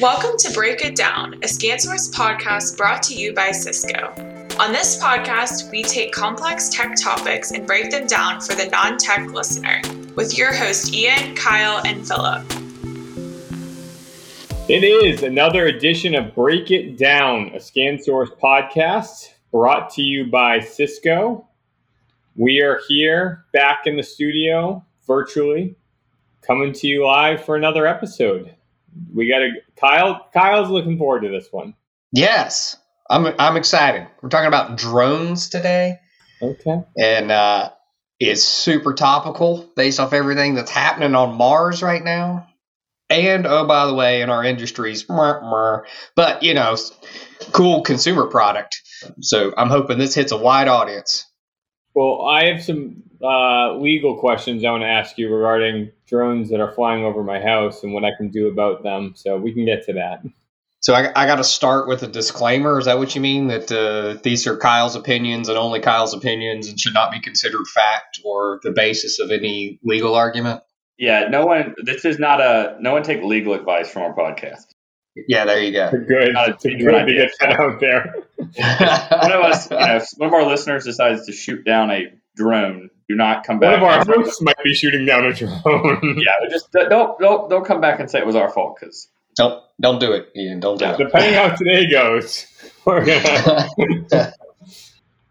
Welcome to Break It Down, a ScanSource podcast brought to you by Cisco. On this podcast, we take complex tech topics and break them down for the non tech listener with your host, Ian, Kyle, and Philip. It is another edition of Break It Down, a ScanSource podcast brought to you by Cisco. We are here back in the studio virtually, coming to you live for another episode we got to Kyle. Kyle's looking forward to this one. Yes, I'm. I'm excited. We're talking about drones today. Okay. And uh, it's super topical based off everything that's happening on Mars right now. And oh, by the way, in our industries, but you know, cool consumer product. So I'm hoping this hits a wide audience. Well, I have some uh, legal questions I want to ask you regarding drones that are flying over my house and what I can do about them. So we can get to that. So I, I got to start with a disclaimer. Is that what you mean? That uh, these are Kyle's opinions and only Kyle's opinions and should not be considered fact or the basis of any legal argument? Yeah, no one. This is not a. No one take legal advice from our podcast. Yeah, there you go. Good. Not a, good to get that out there. one of us, you know, one of our listeners decides to shoot down a drone, do not come back. One of our hosts might be shooting down a drone. yeah, just don't don't don't come back and say it was our fault because don't don't do it, Ian. Don't do yeah, it. Depending how today goes, we're gonna.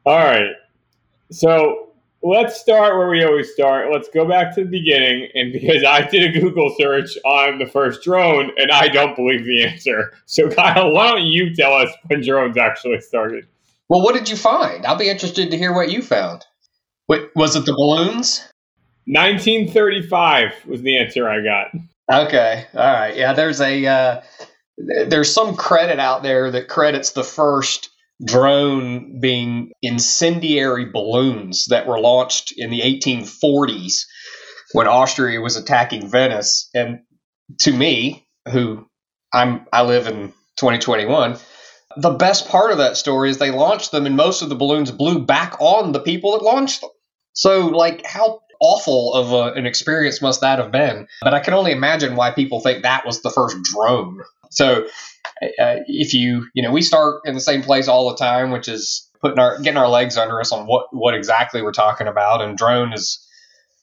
All right. So let's start where we always start. Let's go back to the beginning. And because I did a Google search on the first drone and I don't believe the answer. So, Kyle, why don't you tell us when drones actually started? Well, what did you find? I'll be interested to hear what you found. Wait, was it the balloons? 1935 was the answer I got. Okay. All right. Yeah, there's a. Uh, there's some credit out there that credits the first drone being incendiary balloons that were launched in the 1840s when Austria was attacking Venice. And to me, who I'm I live in 2021, the best part of that story is they launched them and most of the balloons blew back on the people that launched them. So like how awful of a, an experience must that have been? But I can only imagine why people think that was the first drone. So uh, if you you know we start in the same place all the time, which is putting our getting our legs under us on what what exactly we're talking about. And drone is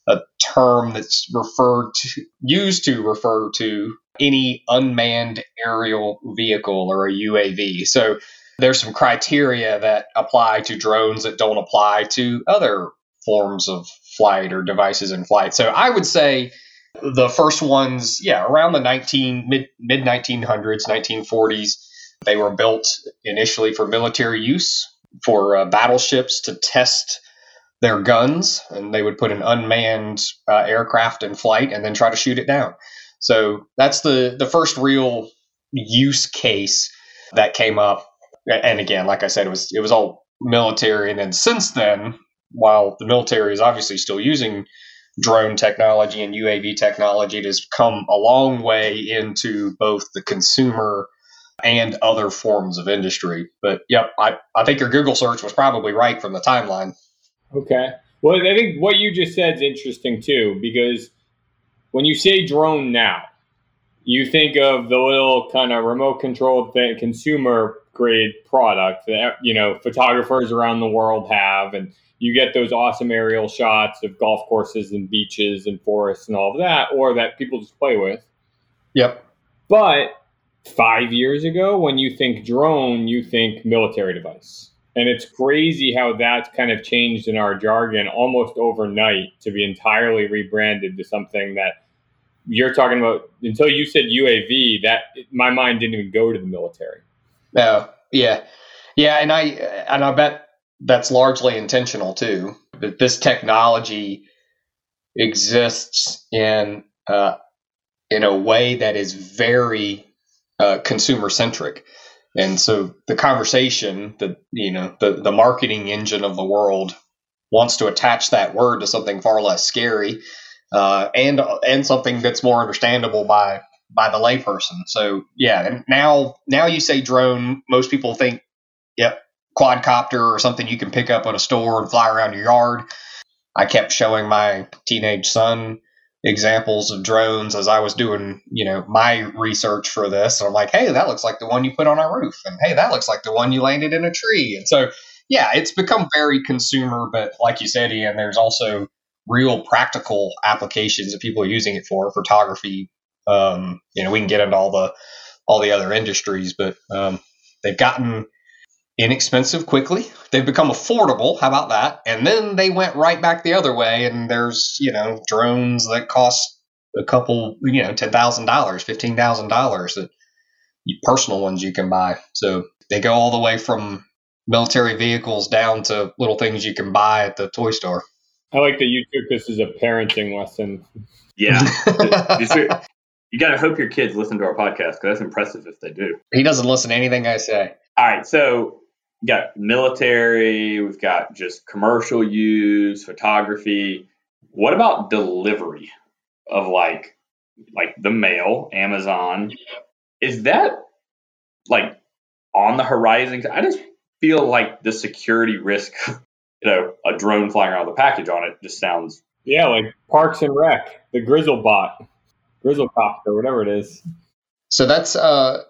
a term that's referred to used to refer to any unmanned aerial vehicle or a UAV. So there's some criteria that apply to drones that don't apply to other forms of flight or devices in flight. So I would say the first ones, yeah, around the 19 mid mid 1900s, 1940s, they were built initially for military use for uh, battleships to test their guns, and they would put an unmanned uh, aircraft in flight and then try to shoot it down. So that's the the first real use case that came up. And again, like I said, it was it was all military, and then since then, while the military is obviously still using drone technology and UAV technology, has come a long way into both the consumer and other forms of industry. But yep, I, I think your Google search was probably right from the timeline. Okay. Well, I think what you just said is interesting too, because when you say drone now, you think of the little kind of remote controlled thing, consumer grade product that you know photographers around the world have, and you get those awesome aerial shots of golf courses and beaches and forests and all of that, or that people just play with. Yep. But five years ago, when you think drone, you think military device. And it's crazy how that's kind of changed in our jargon almost overnight to be entirely rebranded to something that you're talking about. Until you said UAV, that my mind didn't even go to the military. Oh, yeah. Yeah, and I and I bet that's largely intentional too. That this technology exists in uh, in a way that is very uh, consumer centric, and so the conversation, the you know the the marketing engine of the world wants to attach that word to something far less scary uh, and and something that's more understandable by by the layperson. So yeah, now now you say drone, most people think, yep, quadcopter or something you can pick up at a store and fly around your yard. I kept showing my teenage son examples of drones as I was doing, you know, my research for this. And I'm like, hey, that looks like the one you put on our roof. And hey, that looks like the one you landed in a tree. And so, yeah, it's become very consumer. But like you said, Ian, there's also real practical applications that people are using it for photography. Um, you know, we can get into all the all the other industries, but um, they've gotten inexpensive quickly. They've become affordable. How about that? And then they went right back the other way. And there's you know drones that cost a couple, you know, ten thousand dollars, fifteen thousand dollars that personal ones you can buy. So they go all the way from military vehicles down to little things you can buy at the toy store. I like that you took this as a parenting lesson. Yeah. you got to hope your kids listen to our podcast because that's impressive if they do. He doesn't listen to anything I say. All right. So we got military, we've got just commercial use, photography. What about delivery of like like the mail, Amazon? Is that like on the horizon? I just feel like the security risk, you know, a drone flying around with a package on it just sounds yeah, like Parks and Rec, the Grizzle Bot, Copter, whatever it is. So that's uh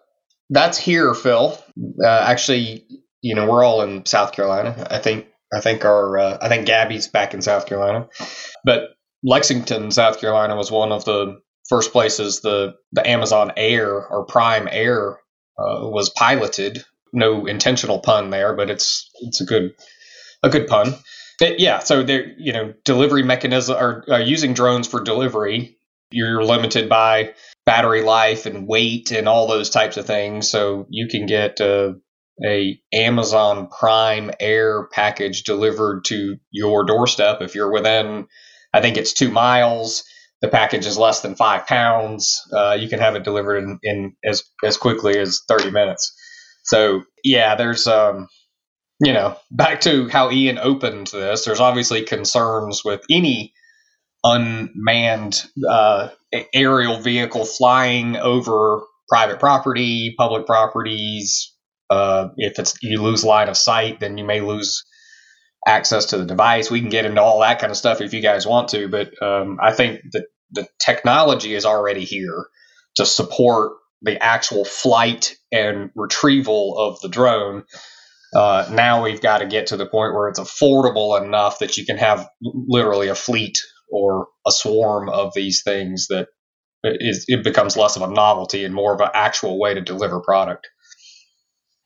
that's here, Phil. Uh, actually, you know, we're all in South Carolina. I think I think our uh, I think Gabby's back in South Carolina, but Lexington, South Carolina, was one of the first places the the Amazon Air or Prime Air uh, was piloted. No intentional pun there, but it's it's a good a good pun. Yeah, so they're you know delivery mechanism or uh, using drones for delivery. You're limited by battery life and weight and all those types of things. So you can get uh, a Amazon Prime Air package delivered to your doorstep if you're within, I think it's two miles. The package is less than five pounds. Uh, you can have it delivered in, in, as as quickly as 30 minutes. So yeah, there's um, you know, back to how Ian opened this. There's obviously concerns with any unmanned uh, aerial vehicle flying over private property, public properties, uh, if it's you lose line of sight, then you may lose access to the device. We can get into all that kind of stuff if you guys want to, but um, I think that the technology is already here to support the actual flight and retrieval of the drone. Uh, now we've got to get to the point where it's affordable enough that you can have literally a fleet or a swarm of these things that is, it becomes less of a novelty and more of an actual way to deliver product.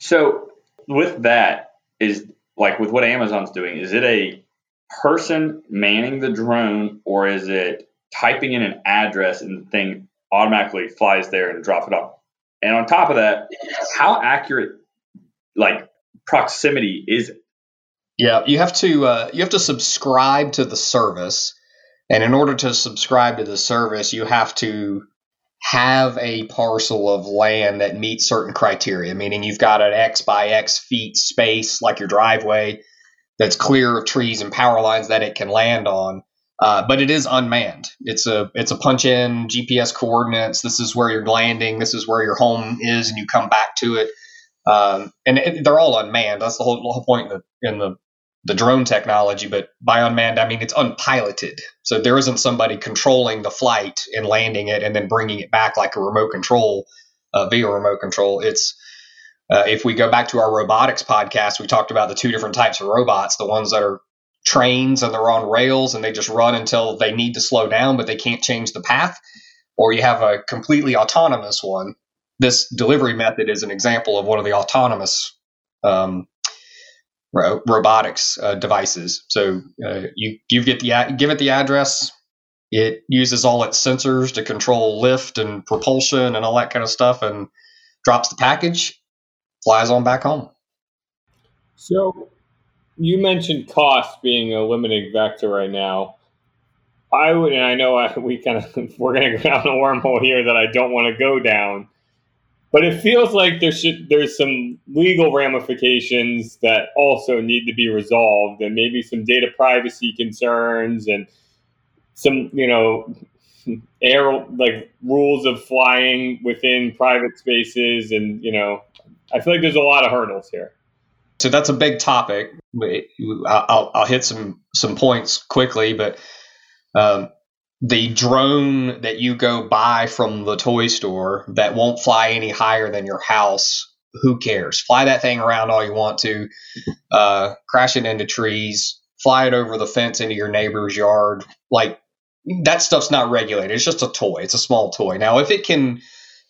So with that is like with what Amazon's doing, is it a person manning the drone or is it typing in an address and the thing automatically flies there and drops it off? And on top of that, how accurate like proximity is it? Yeah, you have to uh, you have to subscribe to the service, and in order to subscribe to the service, you have to have a parcel of land that meets certain criteria, meaning you've got an X by X feet space, like your driveway, that's clear of trees and power lines that it can land on. Uh, but it is unmanned. It's a it's a punch in GPS coordinates. This is where you're landing. This is where your home is, and you come back to it. Um, and it, they're all unmanned. That's the whole, whole point in the, in the the drone technology, but by unmanned, I mean it's unpiloted. So there isn't somebody controlling the flight and landing it and then bringing it back like a remote control uh, via remote control. It's uh, if we go back to our robotics podcast, we talked about the two different types of robots the ones that are trains and they're on rails and they just run until they need to slow down, but they can't change the path. Or you have a completely autonomous one. This delivery method is an example of one of the autonomous um, ro- robotics uh, devices. So uh, you you get the give it the address. It uses all its sensors to control lift and propulsion and all that kind of stuff, and drops the package, flies on back home. So you mentioned cost being a limiting factor right now. I would, and I know I, we kind of we're going to go down a wormhole here that I don't want to go down. But it feels like there should there's some legal ramifications that also need to be resolved, and maybe some data privacy concerns, and some you know air like rules of flying within private spaces, and you know I feel like there's a lot of hurdles here. So that's a big topic. I'll, I'll hit some some points quickly, but um, the drone that you go buy from the toy store that won't fly any higher than your house who cares? Fly that thing around all you want to uh, crash it into trees fly it over the fence into your neighbor's yard. Like that stuff's not regulated. It's just a toy. It's a small toy. Now if it can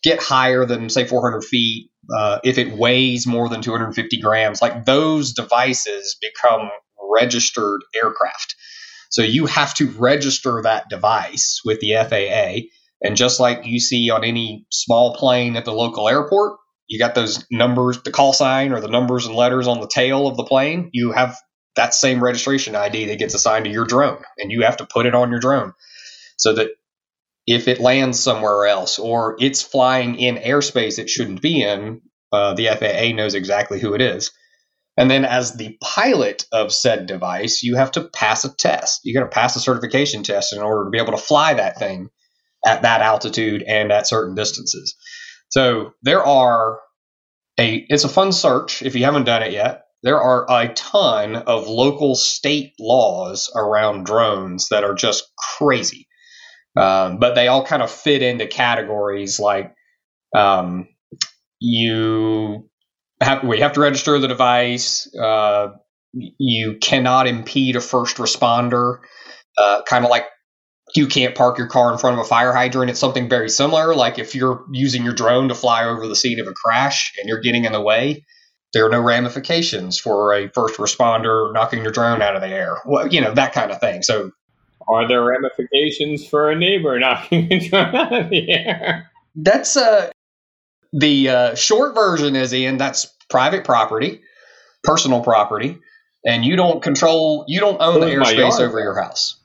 get higher than say 400 feet uh, if it weighs more than 250 grams like those devices become registered aircraft so you have to register that device with the FAA. And just like you see on any small plane at the local airport, you got those numbers, the call sign or the numbers and letters on the tail of the plane. You have that same registration ID that gets assigned to your drone, and you have to put it on your drone so that if it lands somewhere else or it's flying in airspace it shouldn't be in, uh, the FAA knows exactly who it is. And then, as the pilot of said device, you have to pass a test. You got to pass a certification test in order to be able to fly that thing at that altitude and at certain distances. So there are a. It's a fun search if you haven't done it yet. There are a ton of local state laws around drones that are just crazy, um, but they all kind of fit into categories like um, you have, we have to register the device. Uh, you cannot impede a first responder, uh, kind of like you can't park your car in front of a fire hydrant. It's something very similar. Like if you're using your drone to fly over the scene of a crash and you're getting in the way, there are no ramifications for a first responder knocking your drone out of the air. Well, you know, that kind of thing. So, are there ramifications for a neighbor knocking a drone out of the air? That's uh, the uh, short version is in That's private property, personal property, and you don't control, you don't own the airspace over your house.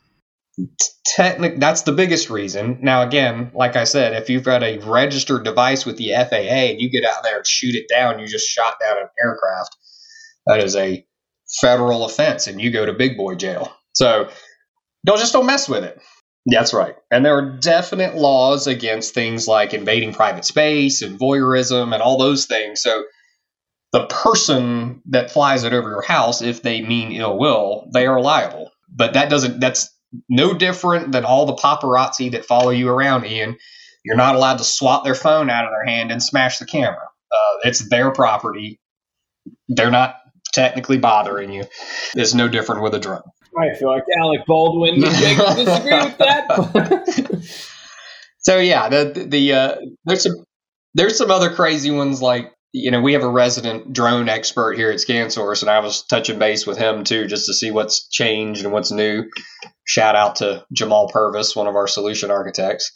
Technic, that's the biggest reason. Now, again, like I said, if you've got a registered device with the FAA and you get out there and shoot it down, you just shot down an aircraft. That is a federal offense, and you go to big boy jail. So, don't just don't mess with it. That's right. And there are definite laws against things like invading private space and voyeurism and all those things. So the person that flies it over your house, if they mean ill will, they are liable. But that doesn't, that's no different than all the paparazzi that follow you around, Ian. You're not allowed to swat their phone out of their hand and smash the camera. Uh, it's their property. They're not technically bothering you. It's no different with a drone. I feel like Alec Baldwin Jake disagree with that. so yeah, the the uh, there's some there's some other crazy ones like you know we have a resident drone expert here at ScanSource, and I was touching base with him too just to see what's changed and what's new. Shout out to Jamal Purvis, one of our solution architects,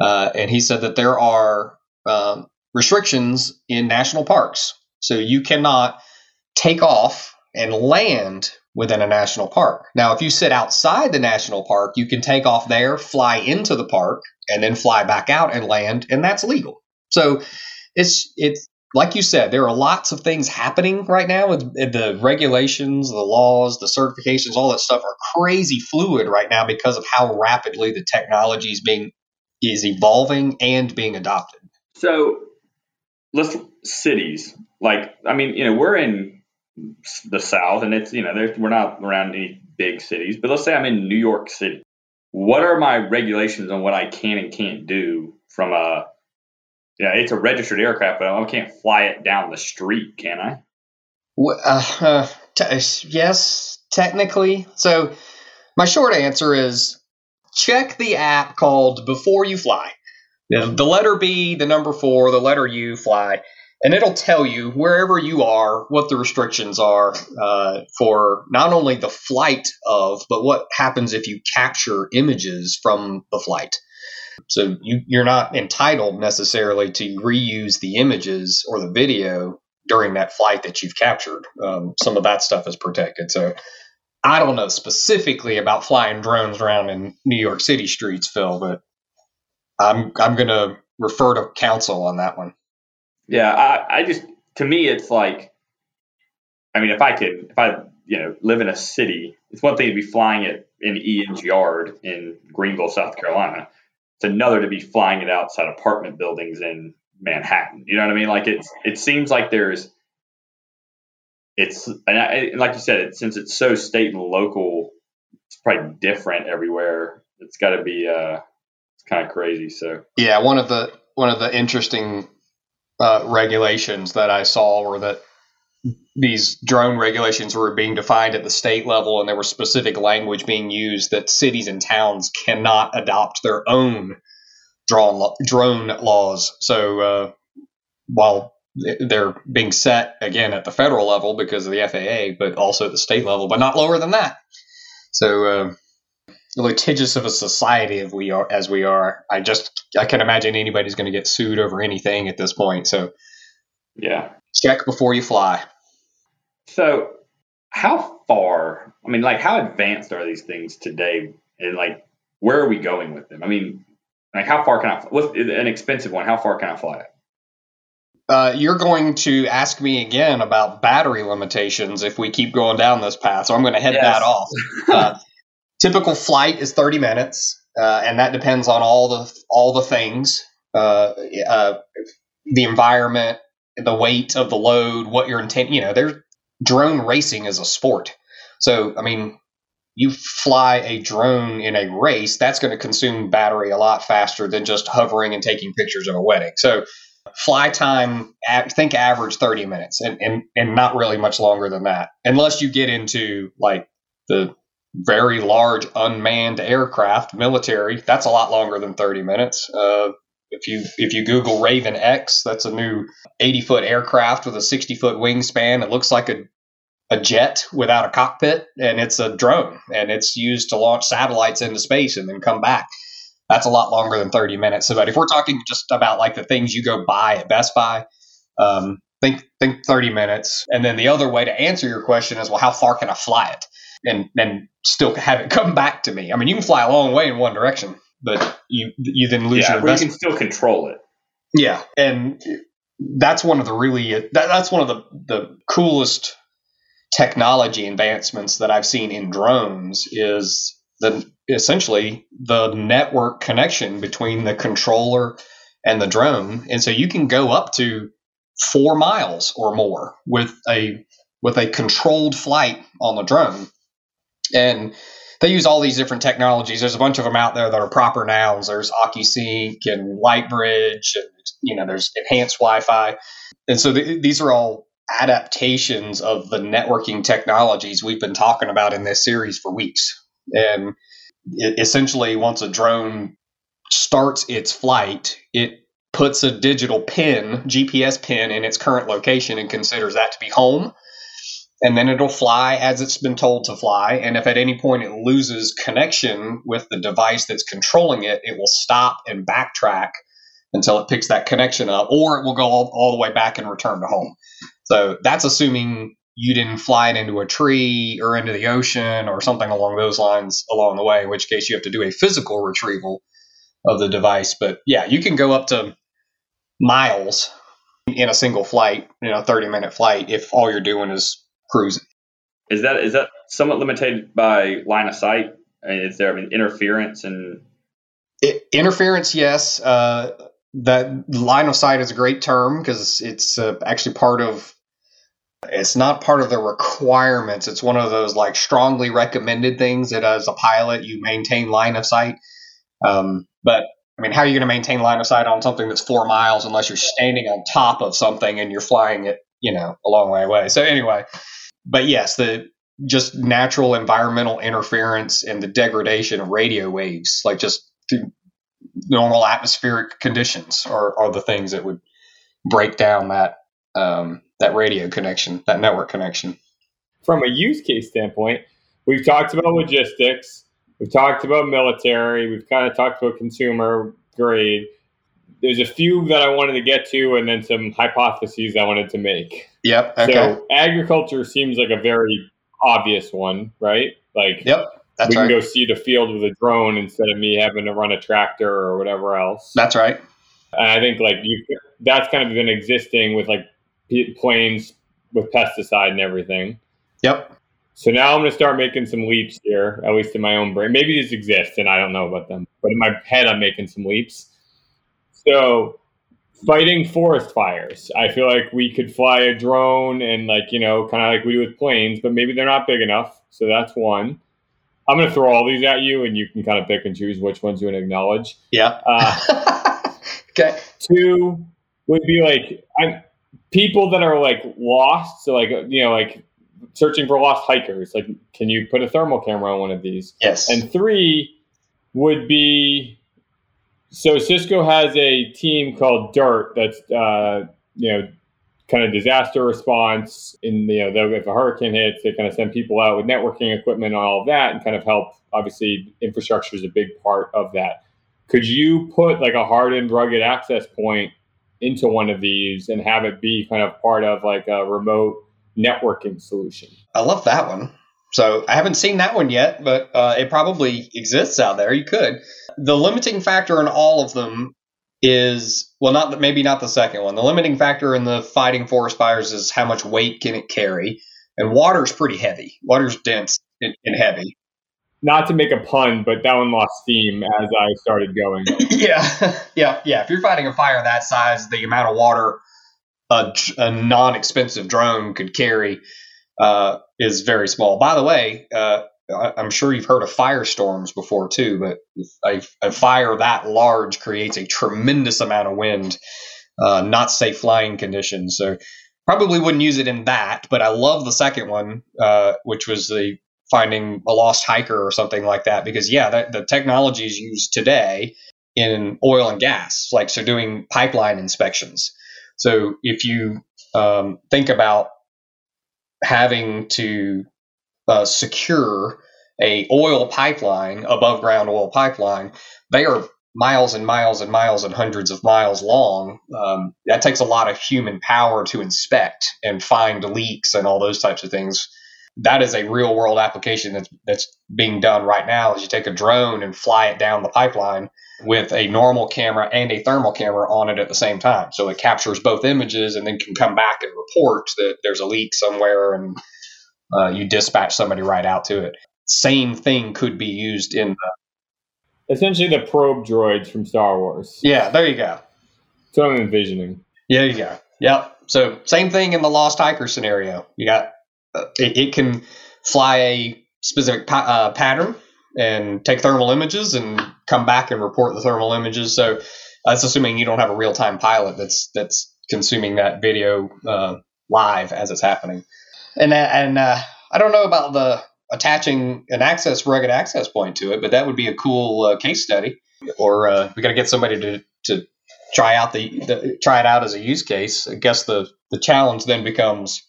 uh, and he said that there are um, restrictions in national parks, so you cannot take off and land within a national park. Now, if you sit outside the national park, you can take off there, fly into the park, and then fly back out and land, and that's legal. So it's it's like you said, there are lots of things happening right now with the regulations, the laws, the certifications, all that stuff are crazy fluid right now because of how rapidly the technology is being is evolving and being adopted. So let's cities. Like I mean, you know, we're in the South, and it's you know we're not around any big cities, but let's say I'm in New York City. What are my regulations on what I can and can't do from a yeah, it's a registered aircraft, but I can't fly it down the street, can I? Uh, uh, t- yes, technically. So my short answer is check the app called Before You Fly. The letter B, the number four, the letter U, fly and it'll tell you wherever you are what the restrictions are uh, for not only the flight of, but what happens if you capture images from the flight. So you, you're not entitled necessarily to reuse the images or the video during that flight that you've captured. Um, some of that stuff is protected. So I don't know specifically about flying drones around in New York City streets, Phil, but I'm I'm going to refer to counsel on that one. Yeah, I, I just to me it's like, I mean, if I could, if I you know live in a city, it's one thing to be flying it in Ian's yard in Greenville, South Carolina. It's another to be flying it outside apartment buildings in Manhattan. You know what I mean? Like it's it seems like there's it's and, I, and like you said, it, since it's so state and local, it's probably different everywhere. it's got to be uh, it's kind of crazy. So yeah, one of the one of the interesting uh, regulations that I saw were that these drone regulations were being defined at the state level, and there was specific language being used that cities and towns cannot adopt their own drone drone laws. So uh, while they're being set again at the federal level because of the FAA, but also at the state level, but not lower than that. So, uh, litigious of a society as we are, as we are, I just I can imagine anybody's going to get sued over anything at this point. So, yeah, check before you fly. So, how far? I mean, like, how advanced are these things today? And like, where are we going with them? I mean, like, how far can I? What's an expensive one? How far can I fly it? Uh, you're going to ask me again about battery limitations if we keep going down this path. So I'm going to head yes. that off. Uh, typical flight is 30 minutes, uh, and that depends on all the all the things, uh, uh, the environment, the weight of the load, what your intent. You know, there's drone racing is a sport. So I mean, you fly a drone in a race, that's going to consume battery a lot faster than just hovering and taking pictures of a wedding. So fly time think average 30 minutes and, and and not really much longer than that unless you get into like the very large unmanned aircraft military that's a lot longer than 30 minutes uh, if you if you google Ravn X that's a new 80 foot aircraft with a 60 foot wingspan it looks like a a jet without a cockpit and it's a drone and it's used to launch satellites into space and then come back that's a lot longer than 30 minutes. So, but if we're talking just about like the things you go buy at Best Buy, um, think think 30 minutes. And then the other way to answer your question is, well, how far can I fly it and and still have it come back to me? I mean, you can fly a long way in one direction, but you you then lose yeah, your investment. you can still control it. Yeah, and that's one of the really that, that's one of the the coolest technology advancements that I've seen in drones is the essentially the network connection between the controller and the drone, and so you can go up to four miles or more with a with a controlled flight on the drone, and they use all these different technologies. There's a bunch of them out there that are proper nouns. There's OcuSync and Lightbridge, and you know there's enhanced Wi-Fi, and so th- these are all adaptations of the networking technologies we've been talking about in this series for weeks. And it, essentially, once a drone starts its flight, it puts a digital pin, GPS pin, in its current location and considers that to be home. And then it'll fly as it's been told to fly. And if at any point it loses connection with the device that's controlling it, it will stop and backtrack until it picks that connection up, or it will go all, all the way back and return to home. So that's assuming you didn't fly it into a tree or into the ocean or something along those lines along the way, in which case you have to do a physical retrieval of the device. But yeah, you can go up to miles in a single flight, you know, 30 minute flight if all you're doing is cruising. Is that is that somewhat limited by line of sight? I mean, is there I mean, interference and it, interference? Yes. Uh, that line of sight is a great term because it's uh, actually part of it's not part of the requirements. It's one of those like strongly recommended things that as a pilot you maintain line of sight. Um, but I mean, how are you going to maintain line of sight on something that's four miles unless you're standing on top of something and you're flying it, you know, a long way away? So anyway, but yes, the just natural environmental interference and the degradation of radio waves, like just normal atmospheric conditions, are, are the things that would break down that um, that radio connection, that network connection. From a use case standpoint, we've talked about logistics, we've talked about military, we've kind of talked about consumer grade. There's a few that I wanted to get to, and then some hypotheses I wanted to make. Yep. Okay. So agriculture seems like a very obvious one, right? Like, yep. That's we can go see the field with a drone instead of me having to run a tractor or whatever else. That's right. And I think like you, that's kind of been existing with like planes with pesticide and everything. Yep. So now I'm going to start making some leaps here, at least in my own brain. Maybe these exist and I don't know about them, but in my head, I'm making some leaps. So, fighting forest fires. I feel like we could fly a drone and, like, you know, kind of like we do with planes, but maybe they're not big enough. So, that's one. I'm going to throw all these at you, and you can kind of pick and choose which ones you want to acknowledge. Yeah. Uh, okay. Two would be like I'm, people that are like lost. So like you know like searching for lost hikers. Like, can you put a thermal camera on one of these? Yes. And three would be so Cisco has a team called DIRT that's uh, you know kind of disaster response. In you know, if a hurricane hits, they kind of send people out with networking equipment and all of that, and kind of help. Obviously, infrastructure is a big part of that. Could you put like a hardened, rugged access point into one of these and have it be kind of part of like a remote networking solution? I love that one. So I haven't seen that one yet, but uh, it probably exists out there. You could. The limiting factor in all of them is well, not maybe not the second one. The limiting factor in the fighting forest fires is how much weight can it carry, and water's pretty heavy. Water's dense and, and heavy. Not to make a pun, but that one lost steam as I started going. yeah, yeah, yeah. If you're fighting a fire that size, the amount of water a, a non-expensive drone could carry uh, is very small. By the way, uh, I'm sure you've heard of firestorms before too, but a, a, fire that large creates a tremendous amount of wind, uh, not safe flying conditions. So probably wouldn't use it in that. But I love the second one, uh, which was the finding a lost hiker or something like that, because yeah, that, the technology is used today in oil and gas, like so doing pipeline inspections. So if you um, think about having to uh, secure a oil pipeline, above ground oil pipeline, they are miles and miles and miles and hundreds of miles long. Um, that takes a lot of human power to inspect and find leaks and all those types of things. That is a real world application that's that's being done right now. Is you take a drone and fly it down the pipeline with a normal camera and a thermal camera on it at the same time. So it captures both images and then can come back and report that there's a leak somewhere and uh, you dispatch somebody right out to it. Same thing could be used in the. Essentially, the probe droids from Star Wars. Yeah, there you go. So I'm envisioning. Yeah, you go. Yep. So same thing in the Lost Hiker scenario. You got uh, it, it, can fly a specific pa- uh, pattern and take thermal images and come back and report the thermal images. So that's assuming you don't have a real time pilot that's that's consuming that video uh, live as it's happening. And uh, and uh, I don't know about the attaching an access rugged access point to it, but that would be a cool uh, case study. Or uh, we got to get somebody to to try out the, the try it out as a use case. I guess the the challenge then becomes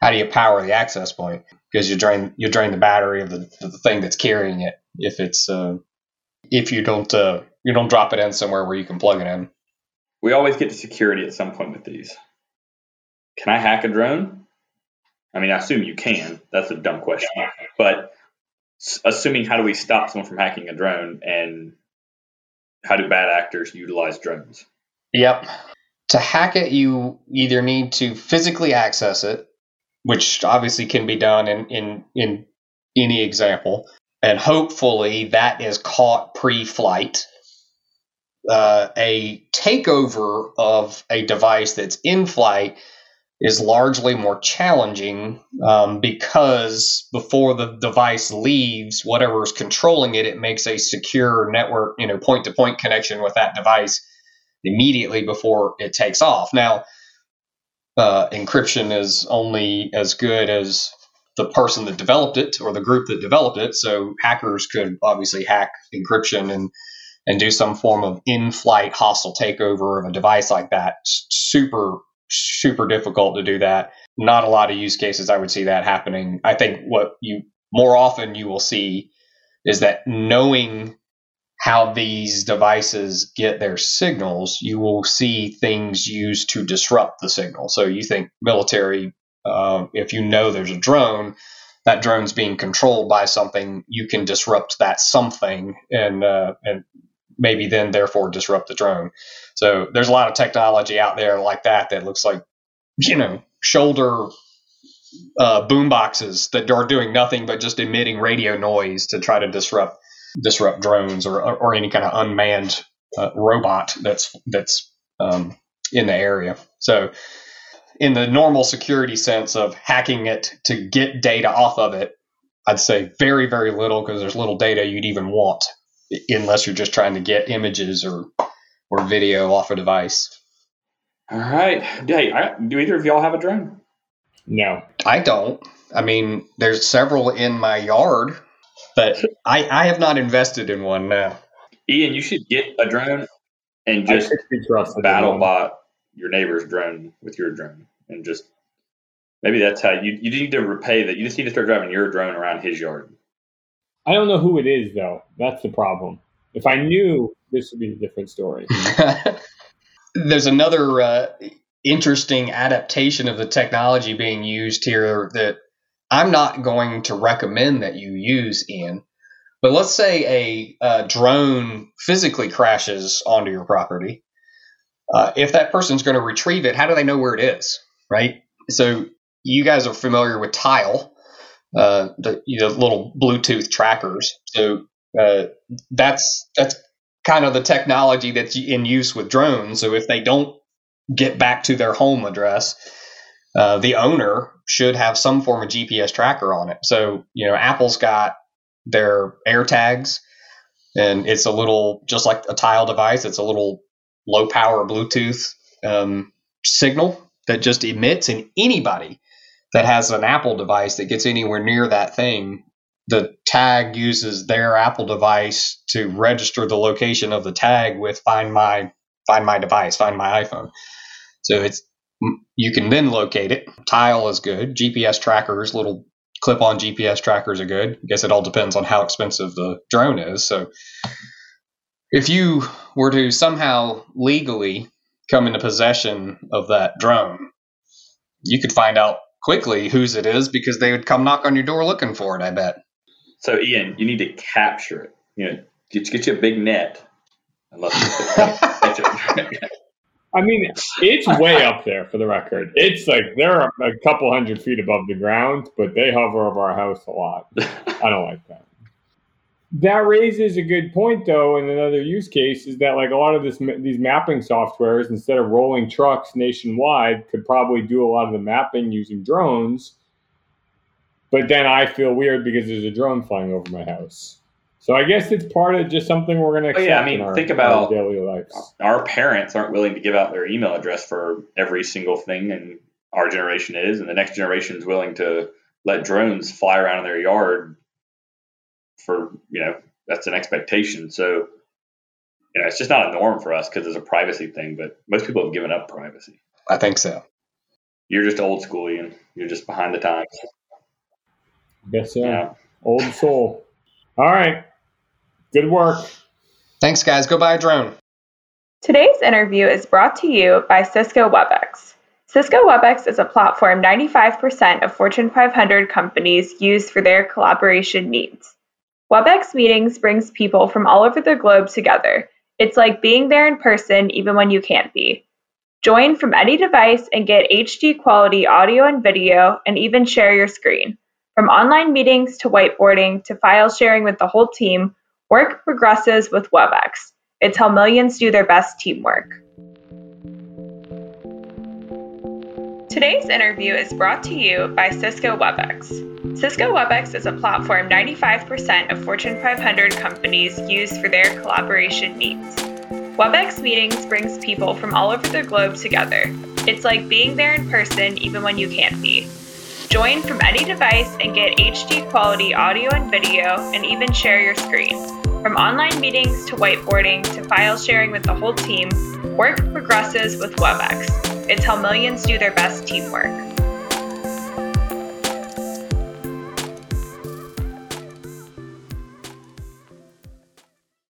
how do you power the access point because you drain you drain the battery of the, the thing that's carrying it if it's uh, if you don't uh, you don't drop it in somewhere where you can plug it in. We always get to security at some point with these. Can I hack a drone? I mean, I assume you can. That's a dumb question. But assuming how do we stop someone from hacking a drone and how do bad actors utilize drones? Yep. To hack it, you either need to physically access it, which obviously can be done in, in, in any example. And hopefully that is caught pre flight. Uh, a takeover of a device that's in flight is largely more challenging um, because before the device leaves, whatever is controlling it, it makes a secure network, you know, point to point connection with that device immediately before it takes off. Now, uh, encryption is only as good as the person that developed it or the group that developed it. So hackers could obviously hack encryption and and do some form of in-flight hostile takeover of a device like that. Super super difficult to do that. Not a lot of use cases I would see that happening. I think what you more often you will see is that knowing how these devices get their signals, you will see things used to disrupt the signal. So you think military, uh, if you know there's a drone, that drone's being controlled by something, you can disrupt that something and uh, and maybe then therefore disrupt the drone. So there's a lot of technology out there like that that looks like you know shoulder uh, boom boxes that are doing nothing but just emitting radio noise to try to disrupt disrupt drones or, or any kind of unmanned uh, robot that's that's um, in the area. So, in the normal security sense of hacking it to get data off of it, I'd say very, very little because there's little data you'd even want unless you're just trying to get images or or video off a device. All right. Hey, I, do either of y'all have a drone? No. I don't. I mean, there's several in my yard, but I, I have not invested in one now. Ian, you should get a drone and just battle bot your neighbor's drone with your drone and just maybe that's how you you need to repay that. You just need to start driving your drone around his yard. I don't know who it is though. That's the problem. If I knew, this would be a different story. There's another uh, interesting adaptation of the technology being used here that I'm not going to recommend that you use, in. But let's say a, a drone physically crashes onto your property. Uh, if that person's going to retrieve it, how do they know where it is? Right. So you guys are familiar with Tile, uh, the you know, little Bluetooth trackers. So uh, that's that's kind of the technology that's in use with drones. So if they don't get back to their home address, uh, the owner should have some form of GPS tracker on it. So you know, Apple's got their AirTags, and it's a little just like a Tile device. It's a little low power Bluetooth um, signal that just emits, and anybody that has an Apple device that gets anywhere near that thing, the tag uses their Apple device to register the location of the tag with Find My Find My device, Find My iPhone. So it's you can then locate it. Tile is good. GPS trackers, little clip-on GPS trackers are good. I guess it all depends on how expensive the drone is. So if you were to somehow legally come into possession of that drone, you could find out quickly whose it is because they would come knock on your door looking for it. I bet. So Ian, you need to capture it. You know, get, get you a big net. I mean, it's way up there for the record. It's like they're a couple hundred feet above the ground, but they hover over our house a lot. I don't like that. That raises a good point, though, and another use case is that like a lot of this these mapping softwares, instead of rolling trucks nationwide, could probably do a lot of the mapping using drones. But then I feel weird because there's a drone flying over my house. So I guess it's part of just something we're going to accept. Oh, yeah, I mean, our, think about our daily lives. Our parents aren't willing to give out their email address for every single thing, and our generation is, and the next generation is willing to let drones fly around in their yard for you know that's an expectation. So you know it's just not a norm for us because it's a privacy thing. But most people have given up privacy. I think so. You're just old school, Ian. You're just behind the times. Guess so. Yeah. Old soul. All right. Good work. Thanks, guys. Go buy a drone. Today's interview is brought to you by Cisco WebEx. Cisco WebEx is a platform 95% of Fortune 500 companies use for their collaboration needs. WebEx meetings brings people from all over the globe together. It's like being there in person even when you can't be. Join from any device and get HD quality audio and video and even share your screen. From online meetings to whiteboarding to file sharing with the whole team, work progresses with WebEx. It's how millions do their best teamwork. Today's interview is brought to you by Cisco WebEx. Cisco WebEx is a platform 95% of Fortune 500 companies use for their collaboration needs. WebEx meetings brings people from all over the globe together. It's like being there in person even when you can't be. Join from any device and get HD quality audio and video and even share your screen. From online meetings to whiteboarding to file sharing with the whole team, work progresses with WebEx. It's how millions do their best teamwork.